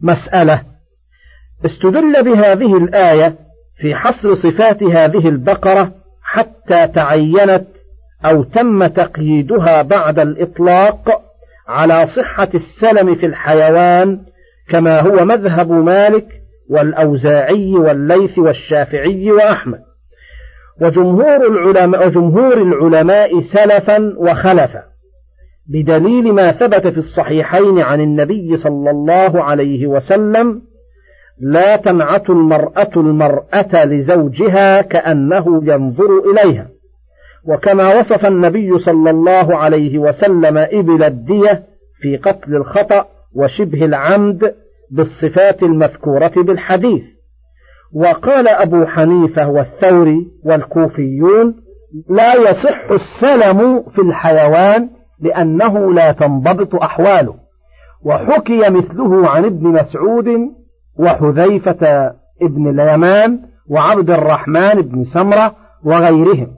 مسألة استدل بهذه الآية في حصر صفات هذه البقرة حتى تعينت أو تم تقييدها بعد الإطلاق على صحة السلم في الحيوان كما هو مذهب مالك والأوزاعي والليث والشافعي وأحمد. وجمهور العلماء, وجمهور العلماء سلفا وخلفا. بدليل ما ثبت في الصحيحين عن النبي صلى الله عليه وسلم لا تنعت المرأة المرأة لزوجها كأنه ينظر إليها. وكما وصف النبي صلى الله عليه وسلم إبل الدية في قتل الخطأ وشبه العمد بالصفات المذكورة بالحديث. وقال أبو حنيفة والثوري والكوفيون لا يصح السلم في الحيوان لأنه لا تنضبط أحواله. وحكي مثله عن ابن مسعود وحذيفة ابن اليمان وعبد الرحمن بن سمرة وغيرهم.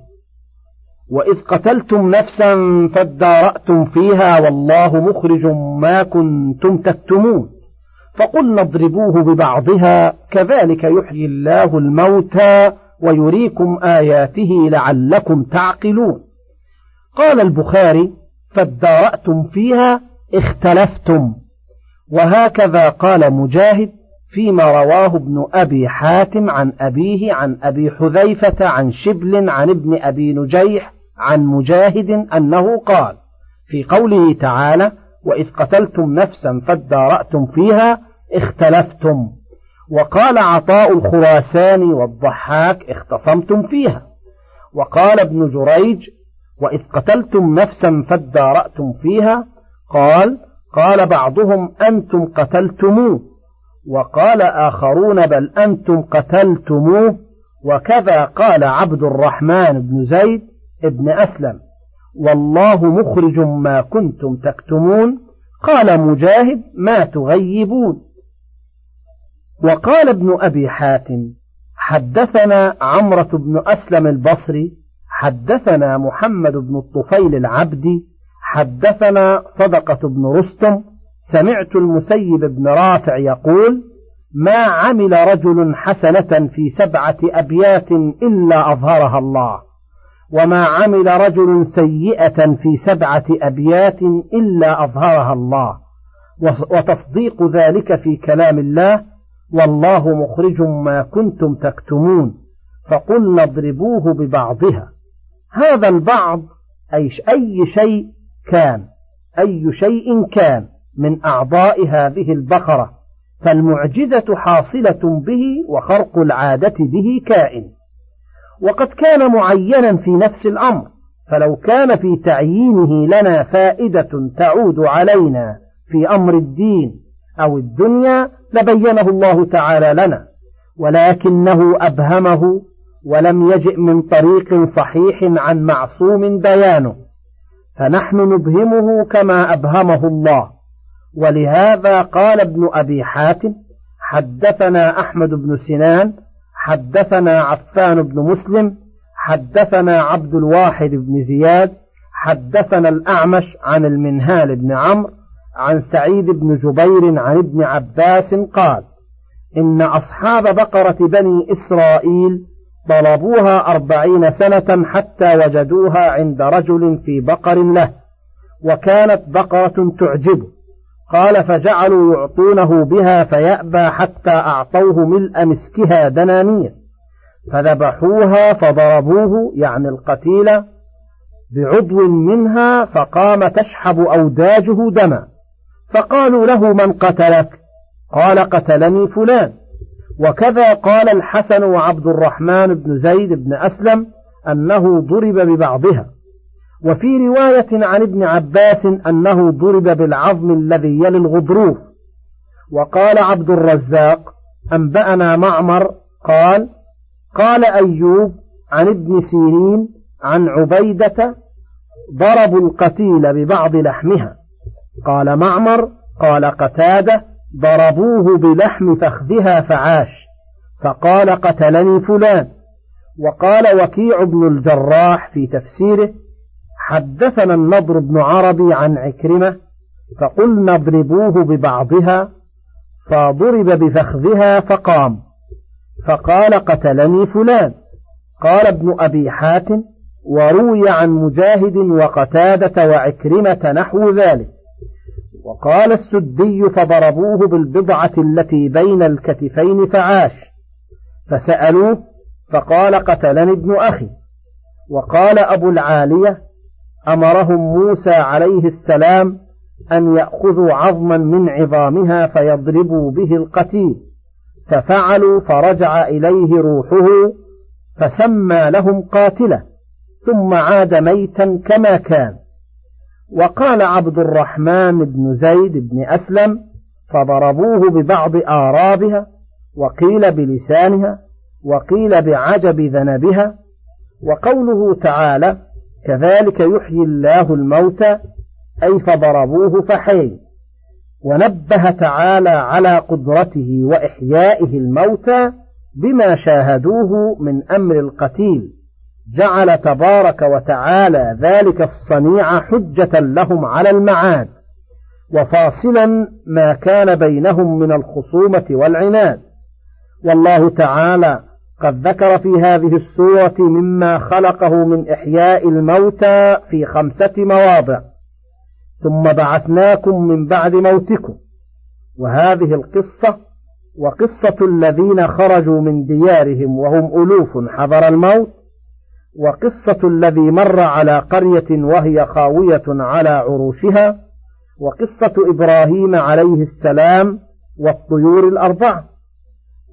وإذ قتلتم نفسا فادارأتم فيها والله مخرج ما كنتم تكتمون. فقلنا اضربوه ببعضها كذلك يحيي الله الموتى ويريكم آياته لعلكم تعقلون. قال البخاري فادارأتم فيها اختلفتم. وهكذا قال مجاهد فيما رواه ابن أبي حاتم عن أبيه عن أبي حذيفة عن شبل عن ابن أبي نجيح عن مجاهد أنه قال في قوله تعالى وإذ قتلتم نفسا فادارأتم فيها اختلفتم وقال عطاء الخراساني والضحاك اختصمتم فيها وقال ابن جريج وإذ قتلتم نفسا فادارأتم فيها قال قال بعضهم أنتم قتلتموه وقال آخرون بل أنتم قتلتموه وكذا قال عبد الرحمن بن زيد ابن أسلم. والله مخرج ما كنتم تكتمون قال مجاهد ما تغيبون. وقال ابن أبي حاتم حدثنا عمرة بن أسلم البصري حدثنا محمد بن الطفيل العبدي حدثنا صدقة بن رستم سمعت المسيب بن رافع يقول ما عمل رجل حسنة في سبعة أبيات إلا أظهرها الله وما عمل رجل سيئة في سبعة أبيات إلا أظهرها الله وتصديق ذلك في كلام الله والله مخرج ما كنتم تكتمون فقلنا اضربوه ببعضها. هذا البعض أي أي شيء كان أي شيء كان من أعضاء هذه البقرة فالمعجزة حاصلة به وخرق العادة به كائن. وقد كان معينا في نفس الأمر فلو كان في تعيينه لنا فائدة تعود علينا في أمر الدين أو الدنيا لبينه الله تعالى لنا ولكنه أبهمه ولم يجئ من طريق صحيح عن معصوم بيانه فنحن نبهمه كما أبهمه الله. ولهذا قال ابن أبي حاتم حدثنا أحمد بن سنان حدثنا عفان بن مسلم حدثنا عبد الواحد بن زياد حدثنا الأعمش عن المنهال بن عمرو عن سعيد بن جبير عن ابن عباس قال إن أصحاب بقرة بني إسرائيل طلبوها أربعين سنة حتى وجدوها عند رجل في بقر له وكانت بقرة تعجبه قال فجعلوا يعطونه بها فيأبى حتى أعطوه ملء مسكها دنانير. فذبحوها فضربوه يعني القتيل بعضو منها فقام تشحب أوداجه دما. فقالوا له من قتلك؟ قال قتلني فلان. وكذا قال الحسن وعبد الرحمن بن زيد بن أسلم أنه ضرب ببعضها. وفي رواية عن ابن عباس أنه ضرب بالعظم الذي يلي الغضروف. وقال عبد الرزاق أنبأنا معمر قال قال أيوب عن ابن سيرين عن عبيدة ضربوا القتيل ببعض لحمها. قال معمر قال قتادة ضربوه بلحم فخذها فعاش فقال قتلني فلان. وقال وكيع بن الجراح في تفسيره حدثنا النضر بن عربي عن عكرمة فقلنا اضربوه ببعضها فضرب بفخذها فقام. فقال قتلني فلان. قال ابن أبي حاتم وروي عن مجاهد وقتادة وعكرمة نحو ذلك. وقال السدي فضربوه بالبضعة التي بين الكتفين فعاش. فسألوه فقال قتلني ابن أخي. وقال أبو العالية أمرهم موسى عليه السلام أن يأخذوا عظما من عظامها فيضربوا به القتيل. ففعلوا فرجع إليه روحه فسمى لهم قاتله ثم عاد ميتا كما كان. وقال عبد الرحمن بن زيد بن أسلم فضربوه ببعض آرابها وقيل بلسانها وقيل بعجب ذنبها وقوله تعالى كذلك يحيي الله الموتى أي فضربوه فحي ونبه تعالى على قدرته وإحيائه الموتى بما شاهدوه من أمر القتيل. جعل تبارك وتعالى ذلك الصنيع حجة لهم على المعاد وفاصلا ما كان بينهم من الخصومة والعناد. والله تعالى قد ذكر في هذه السورة مما خلقه من إحياء الموتى في خمسة مواضع. ثم بعثناكم من بعد موتكم. وهذه القصة وقصة الذين خرجوا من ديارهم وهم ألوف حضر الموت. وقصة الذي مر على قرية وهي خاوية على عروشها وقصة إبراهيم عليه السلام والطيور الأربعة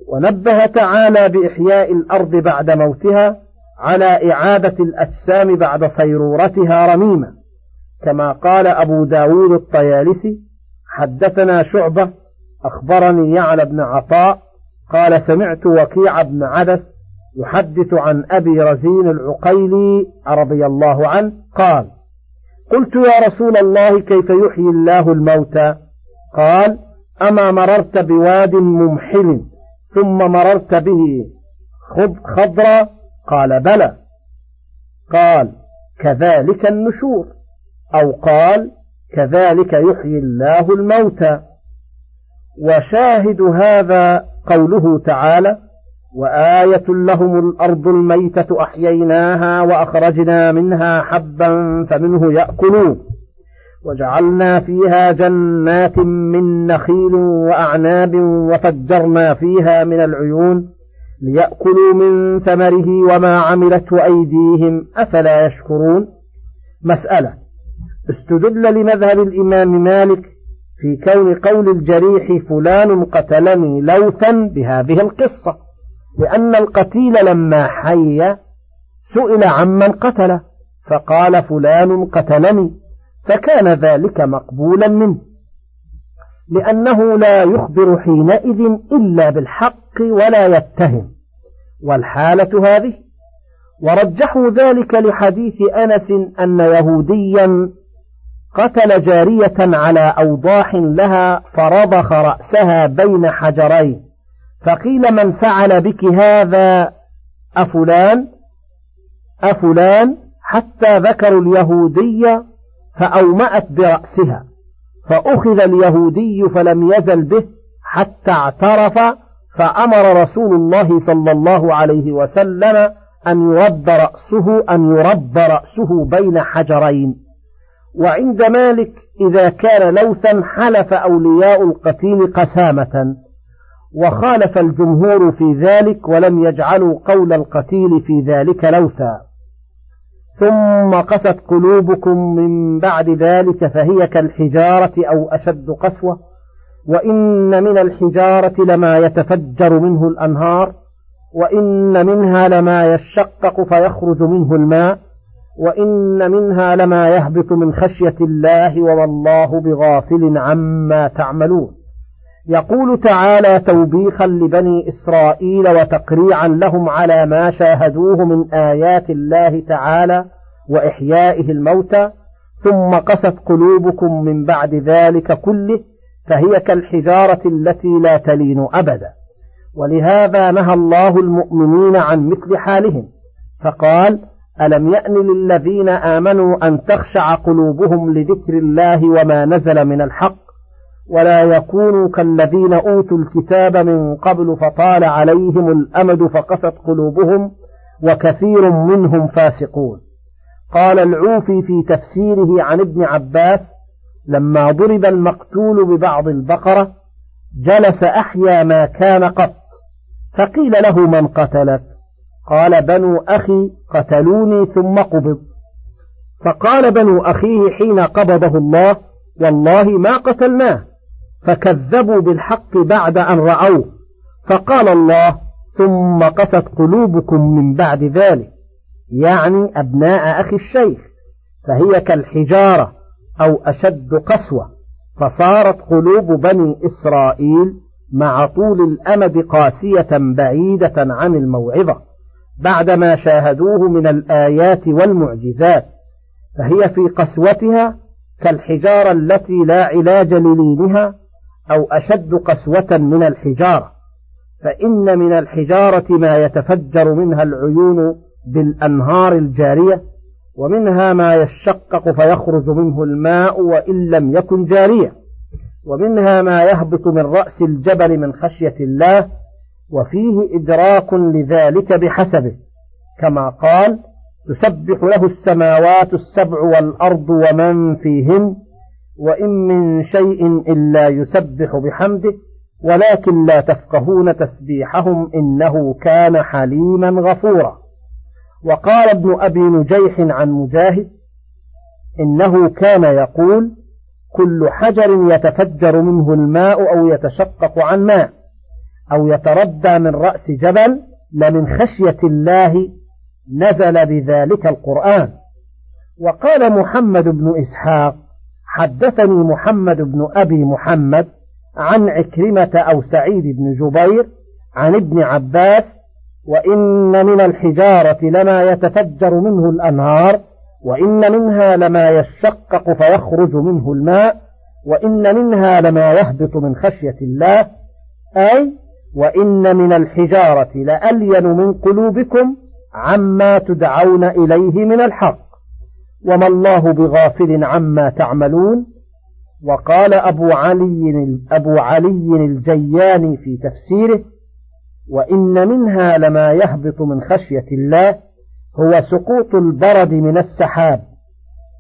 ونبه تعالى بإحياء الأرض بعد موتها على إعادة الأجسام بعد صيرورتها رميمة كما قال أبو داود الطيالسي حدثنا شعبة أخبرني يعلى بن عطاء قال سمعت وكيع بن عدس يحدث عن أبي رزين العقيلي رضي الله عنه قال قلت يا رسول الله كيف يحيي الله الموتى؟ قال أما مررت بواد ممحل ثم مررت به خضرا؟ قال بلى. قال كذلك النشور. أو قال كذلك يحيي الله الموتى. وشاهد هذا قوله تعالى وآية لهم الأرض الميتة أحييناها وأخرجنا منها حبا فمنه يأكلون. وجعلنا فيها جنات من نخيل وأعناب وفجرنا فيها من العيون ليأكلوا من ثمره وما عملته أيديهم. أفلا يشكرون؟ مسألة استدل لمذهب الإمام مالك في كون قول الجريح فلان قتلني لوثا بهذه القصة. لأن القتيل لما حي سئل عمن قتله فقال فلان قتلني فكان ذلك مقبولا منه. لأنه لا يخبر حينئذ إلا بالحق ولا يتهم. والحالة هذه؟ ورجحوا ذلك لحديث أنس أن يهوديا قتل جارية على أوضاح لها فرضخ رأسها بين حجرين. فقيل من فعل بك هذا أفلان؟ أفلان حتى ذكروا اليهودي فأومأت برأسها فأخذ اليهودي فلم يزل به حتى اعترف فأمر رسول الله صلى الله عليه وسلم أن يرد رأسه أن يرد رأسه بين حجرين. وعند مالك إذا كان لوثا حلف أولياء القتيل قسامة. وخالف الجمهور في ذلك ولم يجعلوا قول القتيل في ذلك لوثا. ثم قست قلوبكم من بعد ذلك فهي كالحجارة أو أشد قسوة وإن من الحجارة لما يتفجر منه الأنهار وإن منها لما يشقق فيخرج منه الماء وإن منها لما يهبط من خشية الله وما الله بغافل عما تعملون. يقول تعالى توبيخا لبني إسرائيل وتقريعا لهم على ما شاهدوه من آيات الله تعالى وإحيائه الموتى ثم قست قلوبكم من بعد ذلك كله فهي كالحجارة التي لا تلين أبدا. ولهذا نهى الله المؤمنين عن مثل حالهم فقال ألم يأن للذين آمنوا أن تخشع قلوبهم لذكر الله وما نزل من الحق؟ ولا يكونوا كالذين أوتوا الكتاب من قبل فطال عليهم الأمد فقست قلوبهم وكثير منهم فاسقون. قال العوفي في تفسيره عن ابن عباس لما ضرب المقتول ببعض البقرة جلس أحيا ما كان قط فقيل له من قتلك؟ قال بنو أخي قتلوني ثم قبض. فقال بنو أخيه حين قبضه الله والله ما قتلناه. فكذبوا بالحق بعد أن رأوه. فقال الله ثم قست قلوبكم من بعد ذلك يعني أبناء أخي الشيخ فهي كالحجارة أو أشد قسوة. فصارت قلوب بني إسرائيل مع طول الأمد قاسية بعيدة عن الموعظة بعدما شاهدوه من الآيات والمعجزات. فهي في قسوتها كالحجارة التي لا علاج للينها أو أشد قسوة من الحجارة فإن من الحجارة ما يتفجر منها العيون بالأنهار الجارية ومنها ما يشقق فيخرج منه الماء وإن لم يكن جاريا ومنها ما يهبط من رأس الجبل من خشية الله وفيه إدراك لذلك بحسبه كما قال تسبح له السماوات السبع والأرض ومن فيهن وإن من شيء إلا يسبح بحمده ولكن لا تفقهون تسبيحهم إنه كان حليما غفورا. وقال ابن أبي نجيح عن مجاهد إنه كان يقول كل حجر يتفجر منه الماء أو يتشقق عن ماء أو يتردى من رأس جبل لمن خشية الله نزل بذلك القرآن. وقال محمد بن إسحاق حدثني محمد بن أبي محمد عن عكرمة أو سعيد بن جبير عن ابن عباس وإن من الحجارة لما يتفجر منه الأنهار وإن منها لما يشقق فيخرج منه الماء وإن منها لما يهبط من خشية الله أي وإن من الحجارة لألين من قلوبكم عما تدعون إليه من الحق. وما الله بغافل عما تعملون؟ وقال أبو علي أبو علي الجياني في تفسيره وإن منها لما يهبط من خشية الله هو سقوط البرد من السحاب.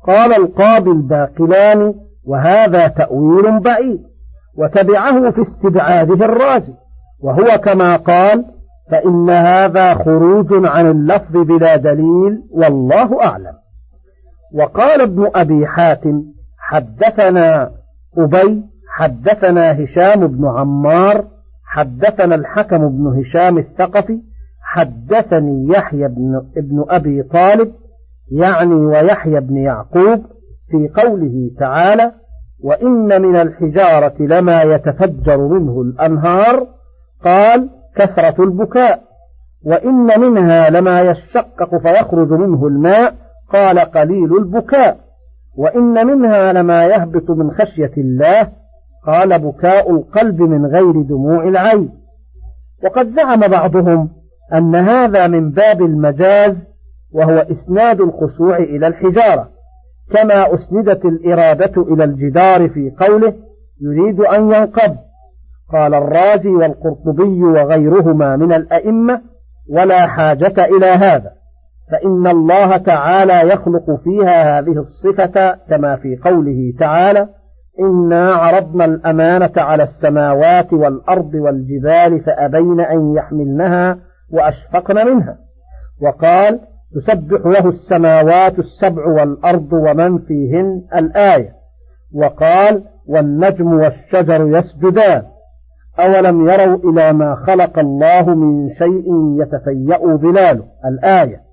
قال القاضي الباقلاني وهذا تأويل بعيد وتبعه في استبعاده الرازي وهو كما قال فإن هذا خروج عن اللفظ بلا دليل والله أعلم. وقال ابن أبي حاتم حدثنا أبي حدثنا هشام بن عمار حدثنا الحكم بن هشام الثقفي حدثني يحيى بن ابن أبي طالب يعني ويحيى بن يعقوب في قوله تعالى وإن من الحجارة لما يتفجر منه الأنهار قال كثرة البكاء وإن منها لما يشقق فيخرج منه الماء قال قليل البكاء وإن منها لما يهبط من خشية الله قال بكاء القلب من غير دموع العين. وقد زعم بعضهم أن هذا من باب المجاز وهو إسناد الخشوع إلى الحجارة كما أسندت الإرادة إلى الجدار في قوله يريد أن ينقض قال الرازي والقرطبي وغيرهما من الأئمة ولا حاجة إلى هذا فإن الله تعالى يخلق فيها هذه الصفة كما في قوله تعالى إنا عرضنا الأمانة على السماوات والأرض والجبال فأبين أن يحملنها وأشفقن منها. وقال تسبح له السماوات السبع والأرض ومن فيهن الآية. وقال والنجم والشجر يسجدان. أولم يروا إلى ما خلق الله من شيء يتفيأ ظلاله الآية.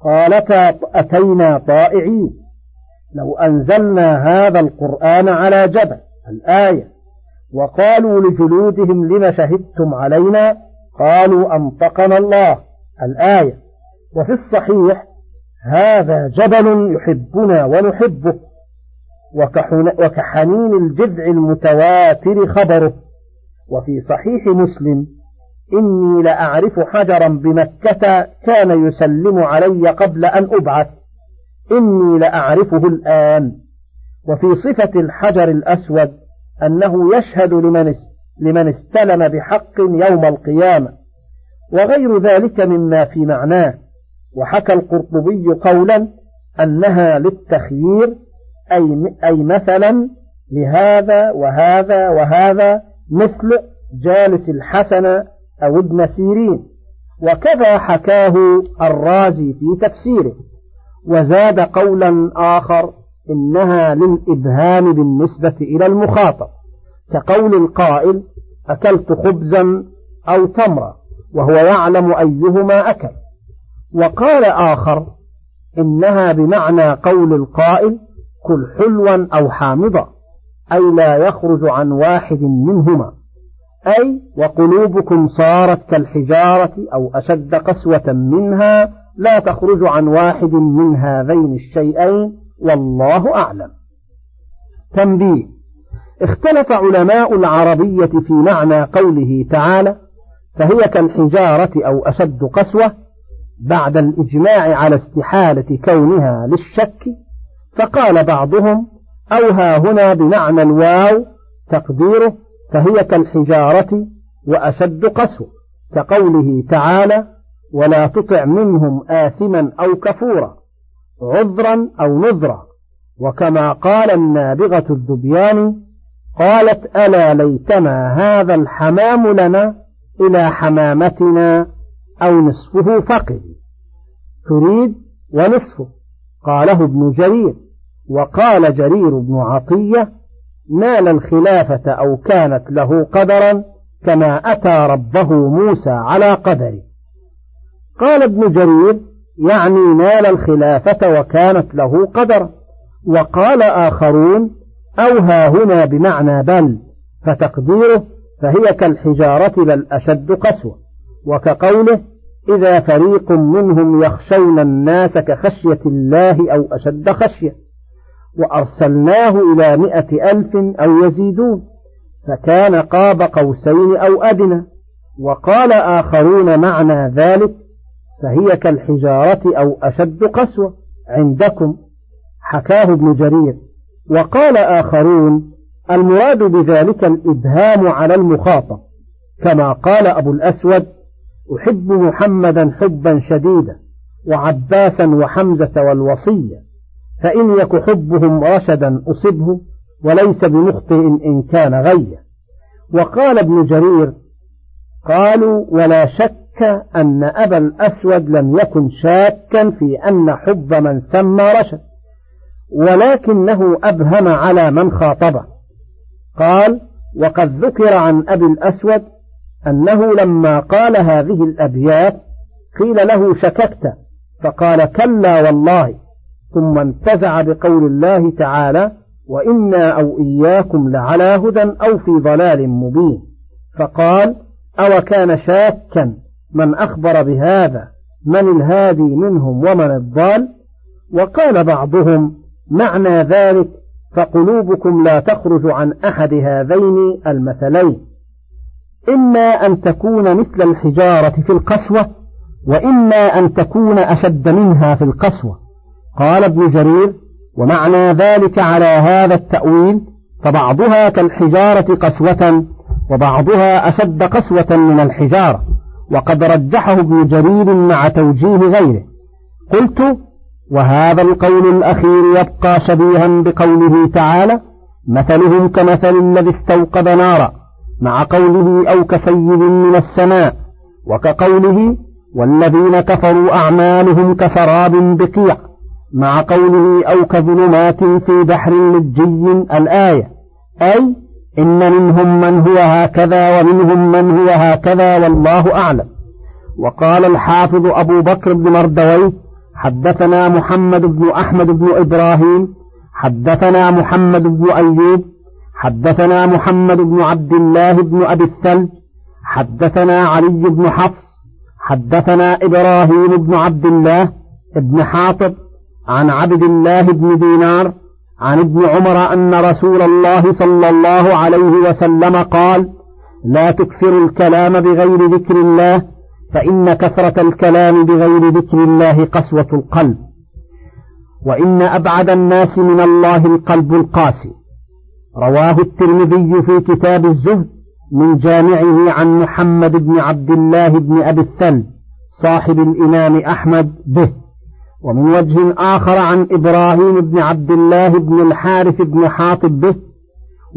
قالتا أتينا طائعين. لو أنزلنا هذا القرآن على جبل الآية وقالوا لجلودهم لم شهدتم علينا؟ قالوا أنطقنا الله الآية. وفي الصحيح هذا جبل يحبنا ونحبه وكحنين الجذع المتواتر خبره. وفي صحيح مسلم إني لأعرف حجرا بمكة كان يسلم علي قبل أن أبعث. إني لأعرفه الآن. وفي صفة الحجر الأسود أنه يشهد لمن لمن استلم بحق يوم القيامة. وغير ذلك مما في معناه. وحكى القرطبي قولا أنها للتخيير أي, أي مثلا لهذا وهذا وهذا مثل جالس الحسن أو ابن سيرين. وكذا حكاه الرازي في تفسيره. وزاد قولا آخر إنها للإبهام بالنسبة إلى المخاطب. كقول القائل أكلت خبزا أو تمرا وهو يعلم أيهما أكل. وقال آخر إنها بمعنى قول القائل كل حلوا أو حامضا أي لا يخرج عن واحد منهما. أي وقلوبكم صارت كالحجارة أو أشد قسوة منها لا تخرج عن واحد من هذين الشيئين والله أعلم. تنبيه. اختلف علماء العربية في معنى قوله تعالى فهي كالحجارة أو أشد قسوة بعد الإجماع على استحالة كونها للشك فقال بعضهم أوها هنا بمعنى الواو تقديره فهي كالحجارة وأشد قسوة كقوله تعالى ولا تطع منهم آثما أو كفورا عذرا أو نذرا. وكما قال النابغة الذبيان قالت ألا ليتنا هذا الحمام لنا إلى حمامتنا أو نصفه فقد. تريد ونصفه قاله ابن جرير وقال جرير بن عطية نال الخلافة أو كانت له قدرا كما أتى ربه موسى على قدره. قال ابن جرير يعني نال الخلافة وكانت له قدرا وقال آخرون أوها هنا بمعنى بل فتقديره فهي كالحجارة بل أشد قسوة. وكقوله إذا فريق منهم يخشون الناس كخشية الله أو أشد خشية. وأرسلناه إلى مئة ألف أو يزيدون فكان قاب قوسين أو أدنى وقال آخرون معنى ذلك فهي كالحجارة أو أشد قسوة عندكم حكاه ابن جرير. وقال آخرون المراد بذلك الإبهام على المخاطب كما قال أبو الأسود أحب محمدا حبا شديدا وعباسا وحمزة والوصية. فإن يك حبهم رشدا أصبه وليس بمخطئ إن كان غيا. وقال ابن جرير قالوا ولا شك أن أبا الأسود لم يكن شاكا في أن حب من سمى رشد ولكنه أبهم على من خاطبه. قال وقد ذكر عن أبي الأسود أنه لما قال هذه الأبيات قيل له شككت فقال كلا والله. ثم انتزع بقول الله تعالى وإنا أو إياكم لعلى هدى أو في ضلال مبين فقال أو كان شاكا من أخبر بهذا؟ من الهادي منهم ومن الضال؟ وقال بعضهم معنى ذلك فقلوبكم لا تخرج عن أحد هذين المثلين. إما أن تكون مثل الحجارة في القسوة وإما أن تكون أشد منها في القسوة قال ابن جرير ومعنى ذلك على هذا التأويل فبعضها كالحجارة قسوة وبعضها أشد قسوة من الحجارة وقد رجحه ابن جرير مع توجيه غيره. قلت وهذا القول الأخير يبقى شبيها بقوله تعالى مثلهم كمثل الذي استوقد نارا مع قوله أو كسيب من السماء وكقوله والذين كفروا أعمالهم كسراب بقيع. مع قوله أو كظلمات في بحر لجي الآية. أي إن منهم من هو هكذا ومنهم من هو هكذا والله أعلم. وقال الحافظ أبو بكر بن مردويه حدثنا محمد بن أحمد بن إبراهيم حدثنا محمد بن أيوب حدثنا محمد بن عبد الله بن أبي الثلج حدثنا علي بن حفص حدثنا إبراهيم بن عبد الله بن حاطب عن عبد الله بن دينار عن ابن عمر أن رسول الله صلى الله عليه وسلم قال لا تكثروا الكلام بغير ذكر الله فإن كثرة الكلام بغير ذكر الله قسوة القلب. وإن أبعد الناس من الله القلب القاسي. رواه الترمذي في كتاب الزهد من جامعه عن محمد بن عبد الله بن أبي الثلج صاحب الإمام أحمد به. ومن وجه آخر عن إبراهيم بن عبد الله بن الحارث بن حاطب به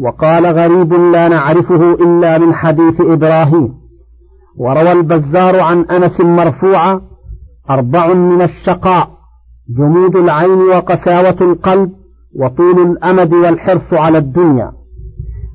وقال غريب لا نعرفه إلا من حديث إبراهيم. وروى البزار عن أنس مرفوعا أربع من الشقاء جمود العين وقساوة القلب وطول الأمد والحرص على الدنيا.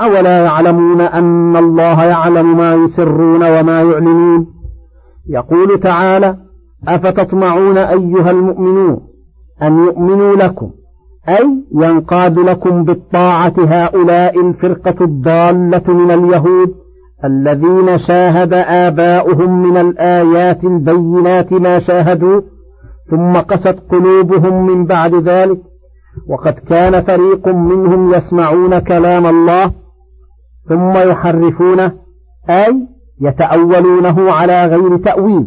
أولا يعلمون أن الله يعلم ما يسرون وما يعلنون. يقول تعالى أفتطمعون أيها المؤمنون أن يؤمنوا لكم أي ينقاد لكم بالطاعة هؤلاء الفرقة الضالة من اليهود الذين شاهد آباؤهم من الآيات البينات ما شاهدوا ثم قست قلوبهم من بعد ذلك. وقد كان فريق منهم يسمعون كلام الله ثم يحرفونه أي يتأولونه على غير تأويل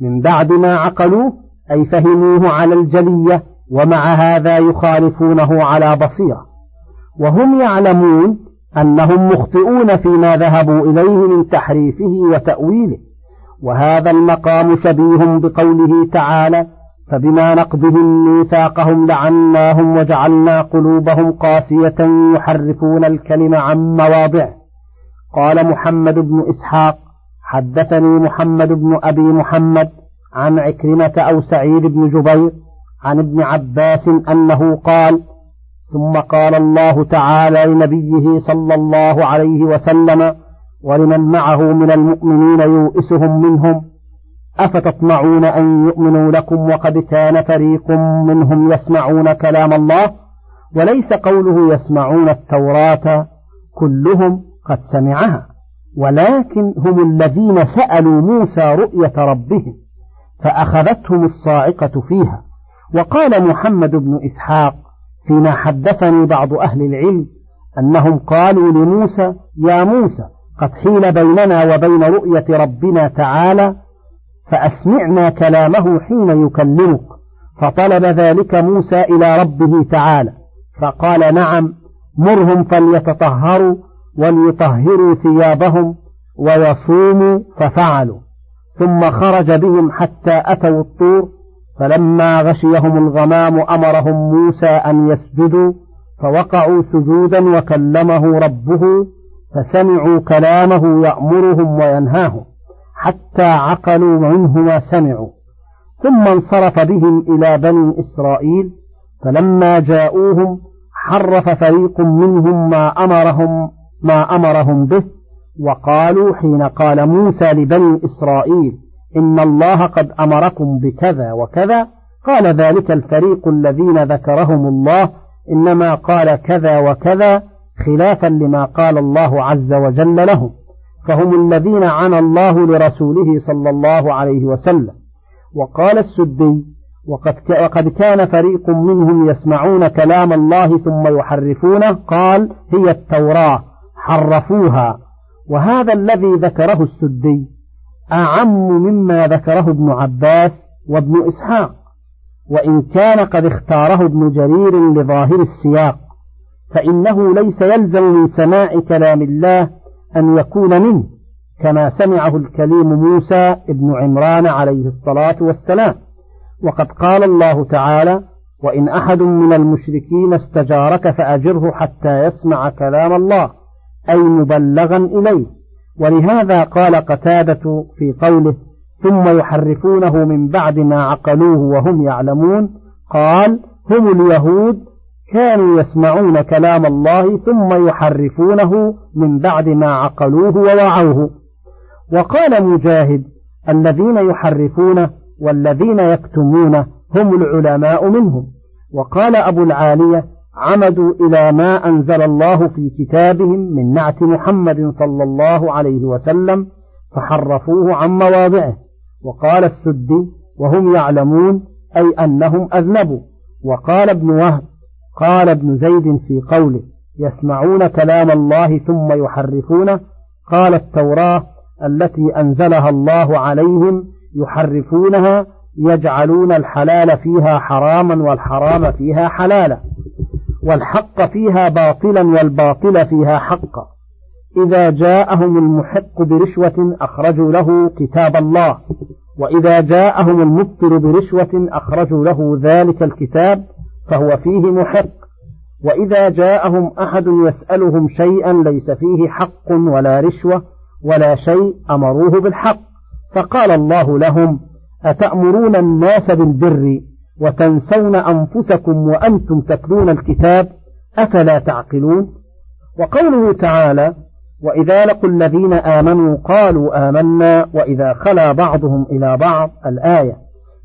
من بعد ما عقلوه أي فهموه على الجلية ومع هذا يخالفونه على بصيرة. وهم يعلمون أنهم مخطئون فيما ذهبوا إليه من تحريفه وتأويله. وهذا المقام شبيه بقوله تعالى فبما نقضهم ميثاقهم لعناهم وجعلنا قلوبهم قاسية يحرفون الكلم عن مواضعه. قال محمد بن إسحاق حدثني محمد بن أبي محمد عن عكرمة أو سعيد بن جبير عن ابن عباس أنه قال ثم قال الله تعالى لنبيه صلى الله عليه وسلم ولمن معه من المؤمنين يوئسهم منهم أفتطمعون أن يؤمنوا لكم وقد كان فريق منهم يسمعون كلام الله وليس قوله يسمعون التوراة كلهم قد سمعها ولكن هم الذين سألوا موسى رؤية ربهم فأخذتهم الصاعقة فيها. وقال محمد بن إسحاق فيما حدثني بعض أهل العلم أنهم قالوا لموسى يا موسى قد حيل بيننا وبين رؤية ربنا تعالى فأسمعنا كلامه حين يكلمك. فطلب ذلك موسى إلى ربه تعالى فقال نعم مرهم فليتطهروا وليطهروا ثيابهم ويصوموا ففعلوا. ثم خرج بهم حتى أتوا الطور فلما غشيهم الغمام أمرهم موسى أن يسجدوا فوقعوا سجودا وكلمه ربه فسمعوا كلامه يأمرهم وينهاهم حتى عقلوا منه ما سمعوا ثم انصرف بهم إلى بني إسرائيل فلما جاءوهم حرف فريق منهم ما أمرهم ما أمرهم به وقالوا حين قال موسى لبني إسرائيل إن الله قد أمركم بكذا وكذا قال ذلك الفريق الذين ذكرهم الله إنما قال كذا وكذا خلافا لما قال الله عز وجل لهم. فهم الذين عنى الله لرسوله صلى الله عليه وسلم. وقال السدي وقد, وقد كان فريق منهم يسمعون كلام الله ثم يحرفونه قال هي التوراة. حرفوها. وهذا الذي ذكره السدي أعم مما ذكره ابن عباس وابن إسحاق. وإن كان قد اختاره ابن جرير لظاهر السياق فإنه ليس يلزم من سماع كلام الله أن يكون منه كما سمعه الكليم موسى ابن عمران عليه الصلاة والسلام. وقد قال الله تعالى وإن أحد من المشركين استجارك فأجره حتى يسمع كلام الله. أي مبلغا إليه. ولهذا قال قتادة في قوله ثم يحرفونه من بعد ما عقلوه وهم يعلمون قال هم اليهود كانوا يسمعون كلام الله ثم يحرفونه من بعد ما عقلوه ووعوه. وقال مجاهد الذين يحرفونه والذين يكتمونه هم العلماء منهم. وقال أبو العالية عمدوا إلى ما أنزل الله في كتابهم من نعت محمد صلى الله عليه وسلم فحرفوه عن مواضعه. وقال السدي وهم يعلمون أي أنهم أذنبوا. وقال ابن وهب قال ابن زيد في قوله يسمعون كلام الله ثم يحرفونه. قال التوراة التي أنزلها الله عليهم يحرفونها يجعلون الحلال فيها حراما والحرام فيها حلالا. والحق فيها باطلا والباطل فيها حقا. إذا جاءهم المحق برشوة أخرجوا له كتاب الله. وإذا جاءهم المبطل برشوة أخرجوا له ذلك الكتاب فهو فيه محق. وإذا جاءهم أحد يسألهم شيئا ليس فيه حق ولا رشوة ولا شيء أمروه بالحق. فقال الله لهم أتأمرون الناس بالبر وتنسون أنفسكم وأنتم تتلون الكتاب أفلا تعقلون؟ وقوله تعالى وإذا لقوا الذين آمنوا قالوا آمنا وإذا خلا بعضهم إلى بعض الآية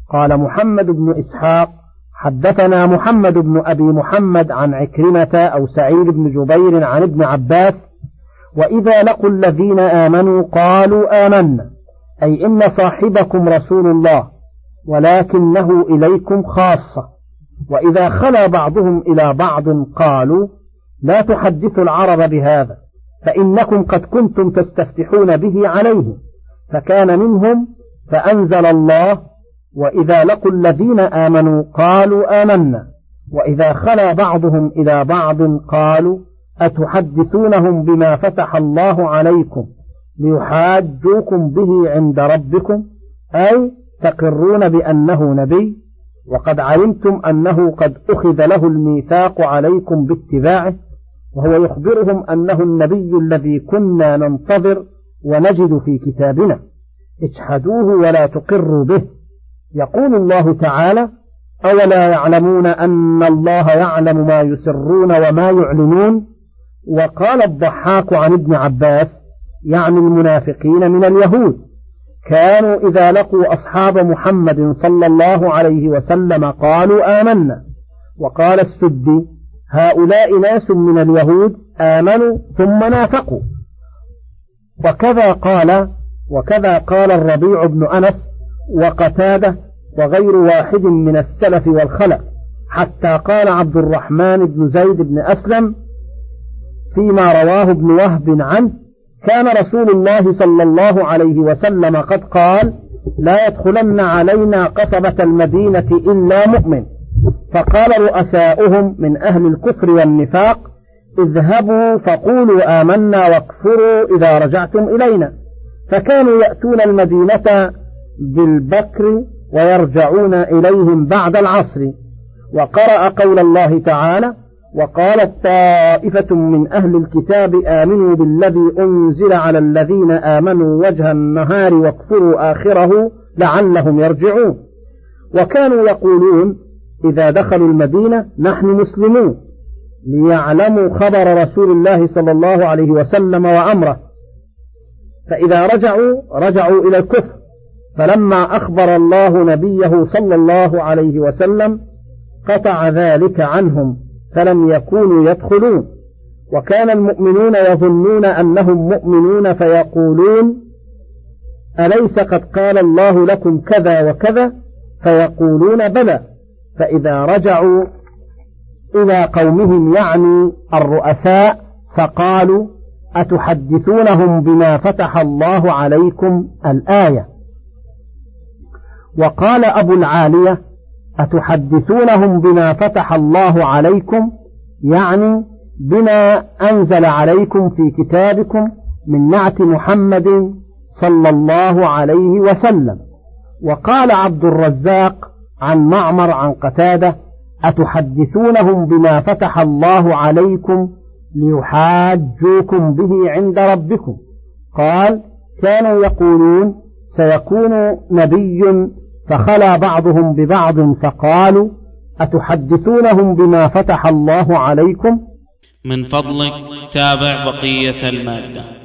قال محمد بن إسحاق حدثنا محمد بن أبي محمد عن عكرمة أو سعيد بن جبير عن ابن عباس وإذا لقوا الذين آمنوا قالوا آمنا أي إن صاحبكم رسول الله. ولكنه إليكم خاصة. وإذا خلا بعضهم إلى بعض قالوا لا تحدثوا العرب بهذا فإنكم قد كنتم تستفتحون به عليهم. فكان منهم فأنزل الله وإذا لقوا الذين آمنوا قالوا آمنا. وإذا خلا بعضهم إلى بعض قالوا أتحدثونهم بما فتح الله عليكم ليحاجوكم به عند ربكم؟ أي تقرون بأنه نبي وقد علمتم أنه قد أخذ له الميثاق عليكم باتباعه وهو يخبرهم أنه النبي الذي كنا ننتظر ونجد في كتابنا. اجحدوه ولا تقروا به. يقول الله تعالى أولا يعلمون أن الله يعلم ما يسرون وما يعلنون؟ وقال الضحاك عن ابن عباس يعني المنافقين من اليهود. كانوا إذا لقوا أصحاب محمد صلى الله عليه وسلم قالوا آمنا. وقال السدي هؤلاء ناس من اليهود آمنوا ثم نافقوا. وكذا قال وكذا قال الربيع بن أنس وقتادة وغير واحد من السلف والخلف حتى قال عبد الرحمن بن زيد بن أسلم فيما رواه ابن وهب عنه كان رسول الله صلى الله عليه وسلم قد قال لا يدخلن علينا قصبة المدينة إلا مؤمن. فقال رؤساؤهم من أهل الكفر والنفاق اذهبوا فقولوا آمنا واكفروا إذا رجعتم إلينا. فكانوا يأتون المدينة بالبكر ويرجعون إليهم بعد العصر. وقرأ قول الله تعالى وقالت طائفة من أهل الكتاب آمنوا بالذي أنزل على الذين آمنوا وجه النهار واكفروا آخره لعلهم يرجعون. وكانوا يقولون إذا دخلوا المدينة نحن مسلمون ليعلموا خبر رسول الله صلى الله عليه وسلم وأمره. فإذا رجعوا رجعوا إلى الكفر. فلما أخبر الله نبيه صلى الله عليه وسلم قطع ذلك عنهم. فلم يكونوا يدخلون. وكان المؤمنون يظنون أنهم مؤمنون فيقولون أليس قد قال الله لكم كذا وكذا؟ فيقولون بلى. فإذا رجعوا إلى قومهم يعني الرؤساء فقالوا أتحدثونهم بما فتح الله عليكم الآية؟ وقال أبو العالية أتحدثونهم بما فتح الله عليكم؟ يعني بما أنزل عليكم في كتابكم من نعت محمد صلى الله عليه وسلم. وقال عبد الرزاق عن معمر عن قتادة أتحدثونهم بما فتح الله عليكم ليحاجوكم به عند ربكم؟ قال كانوا يقولون سيكون نبي فخلا بعضهم ببعض فقالوا أتحدثونهم بما فتح الله عليكم؟ من فضلك تابع بقية المادة.